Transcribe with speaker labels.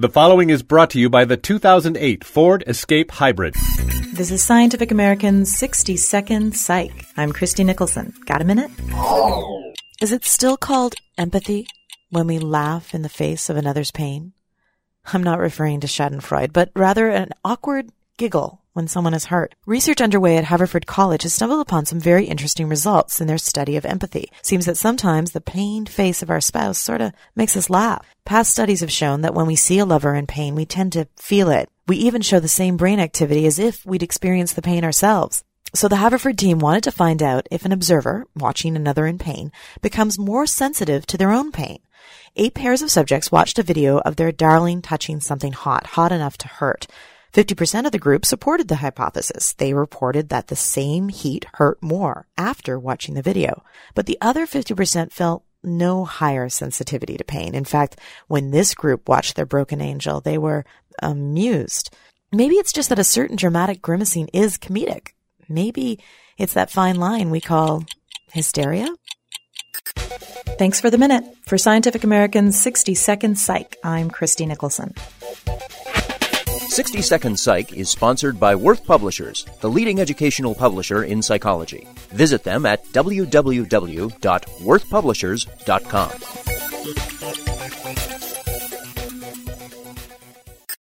Speaker 1: The following is brought to you by the 2008 Ford Escape Hybrid.
Speaker 2: This is Scientific American's 60 Second Psych. I'm Christie Nicholson. Got a minute? Is it still called empathy when we laugh in the face of another's pain? I'm not referring to Schadenfreude, but rather an awkward giggle when someone is hurt. Research underway at Haverford College has stumbled upon some very interesting results in their study of empathy. Seems that sometimes the pained face of our spouse sort of makes us laugh. Past studies have shown that when we see a lover in pain, we tend to feel it. We even show the same brain activity as if we'd experienced the pain ourselves. So the Haverford team wanted to find out if an observer watching another in pain becomes more sensitive to their own pain. Eight pairs of subjects watched a video of their darling touching something hot, hot enough to hurt. 50% of the group supported the hypothesis. They reported that the same heat hurt more after watching the video. But the other 50% felt no higher sensitivity to pain. In fact, when this group watched their broken angel, they were amused. Maybe it's just that a certain dramatic grimacing is comedic. Maybe it's that fine line we call hysteria. Thanks for the minute. For Scientific American's 60 Second Psych, I'm Christie Nicholson.
Speaker 3: 60 Second Psych is sponsored by Worth Publishers, the leading educational publisher in psychology. Visit them at www.worthpublishers.com.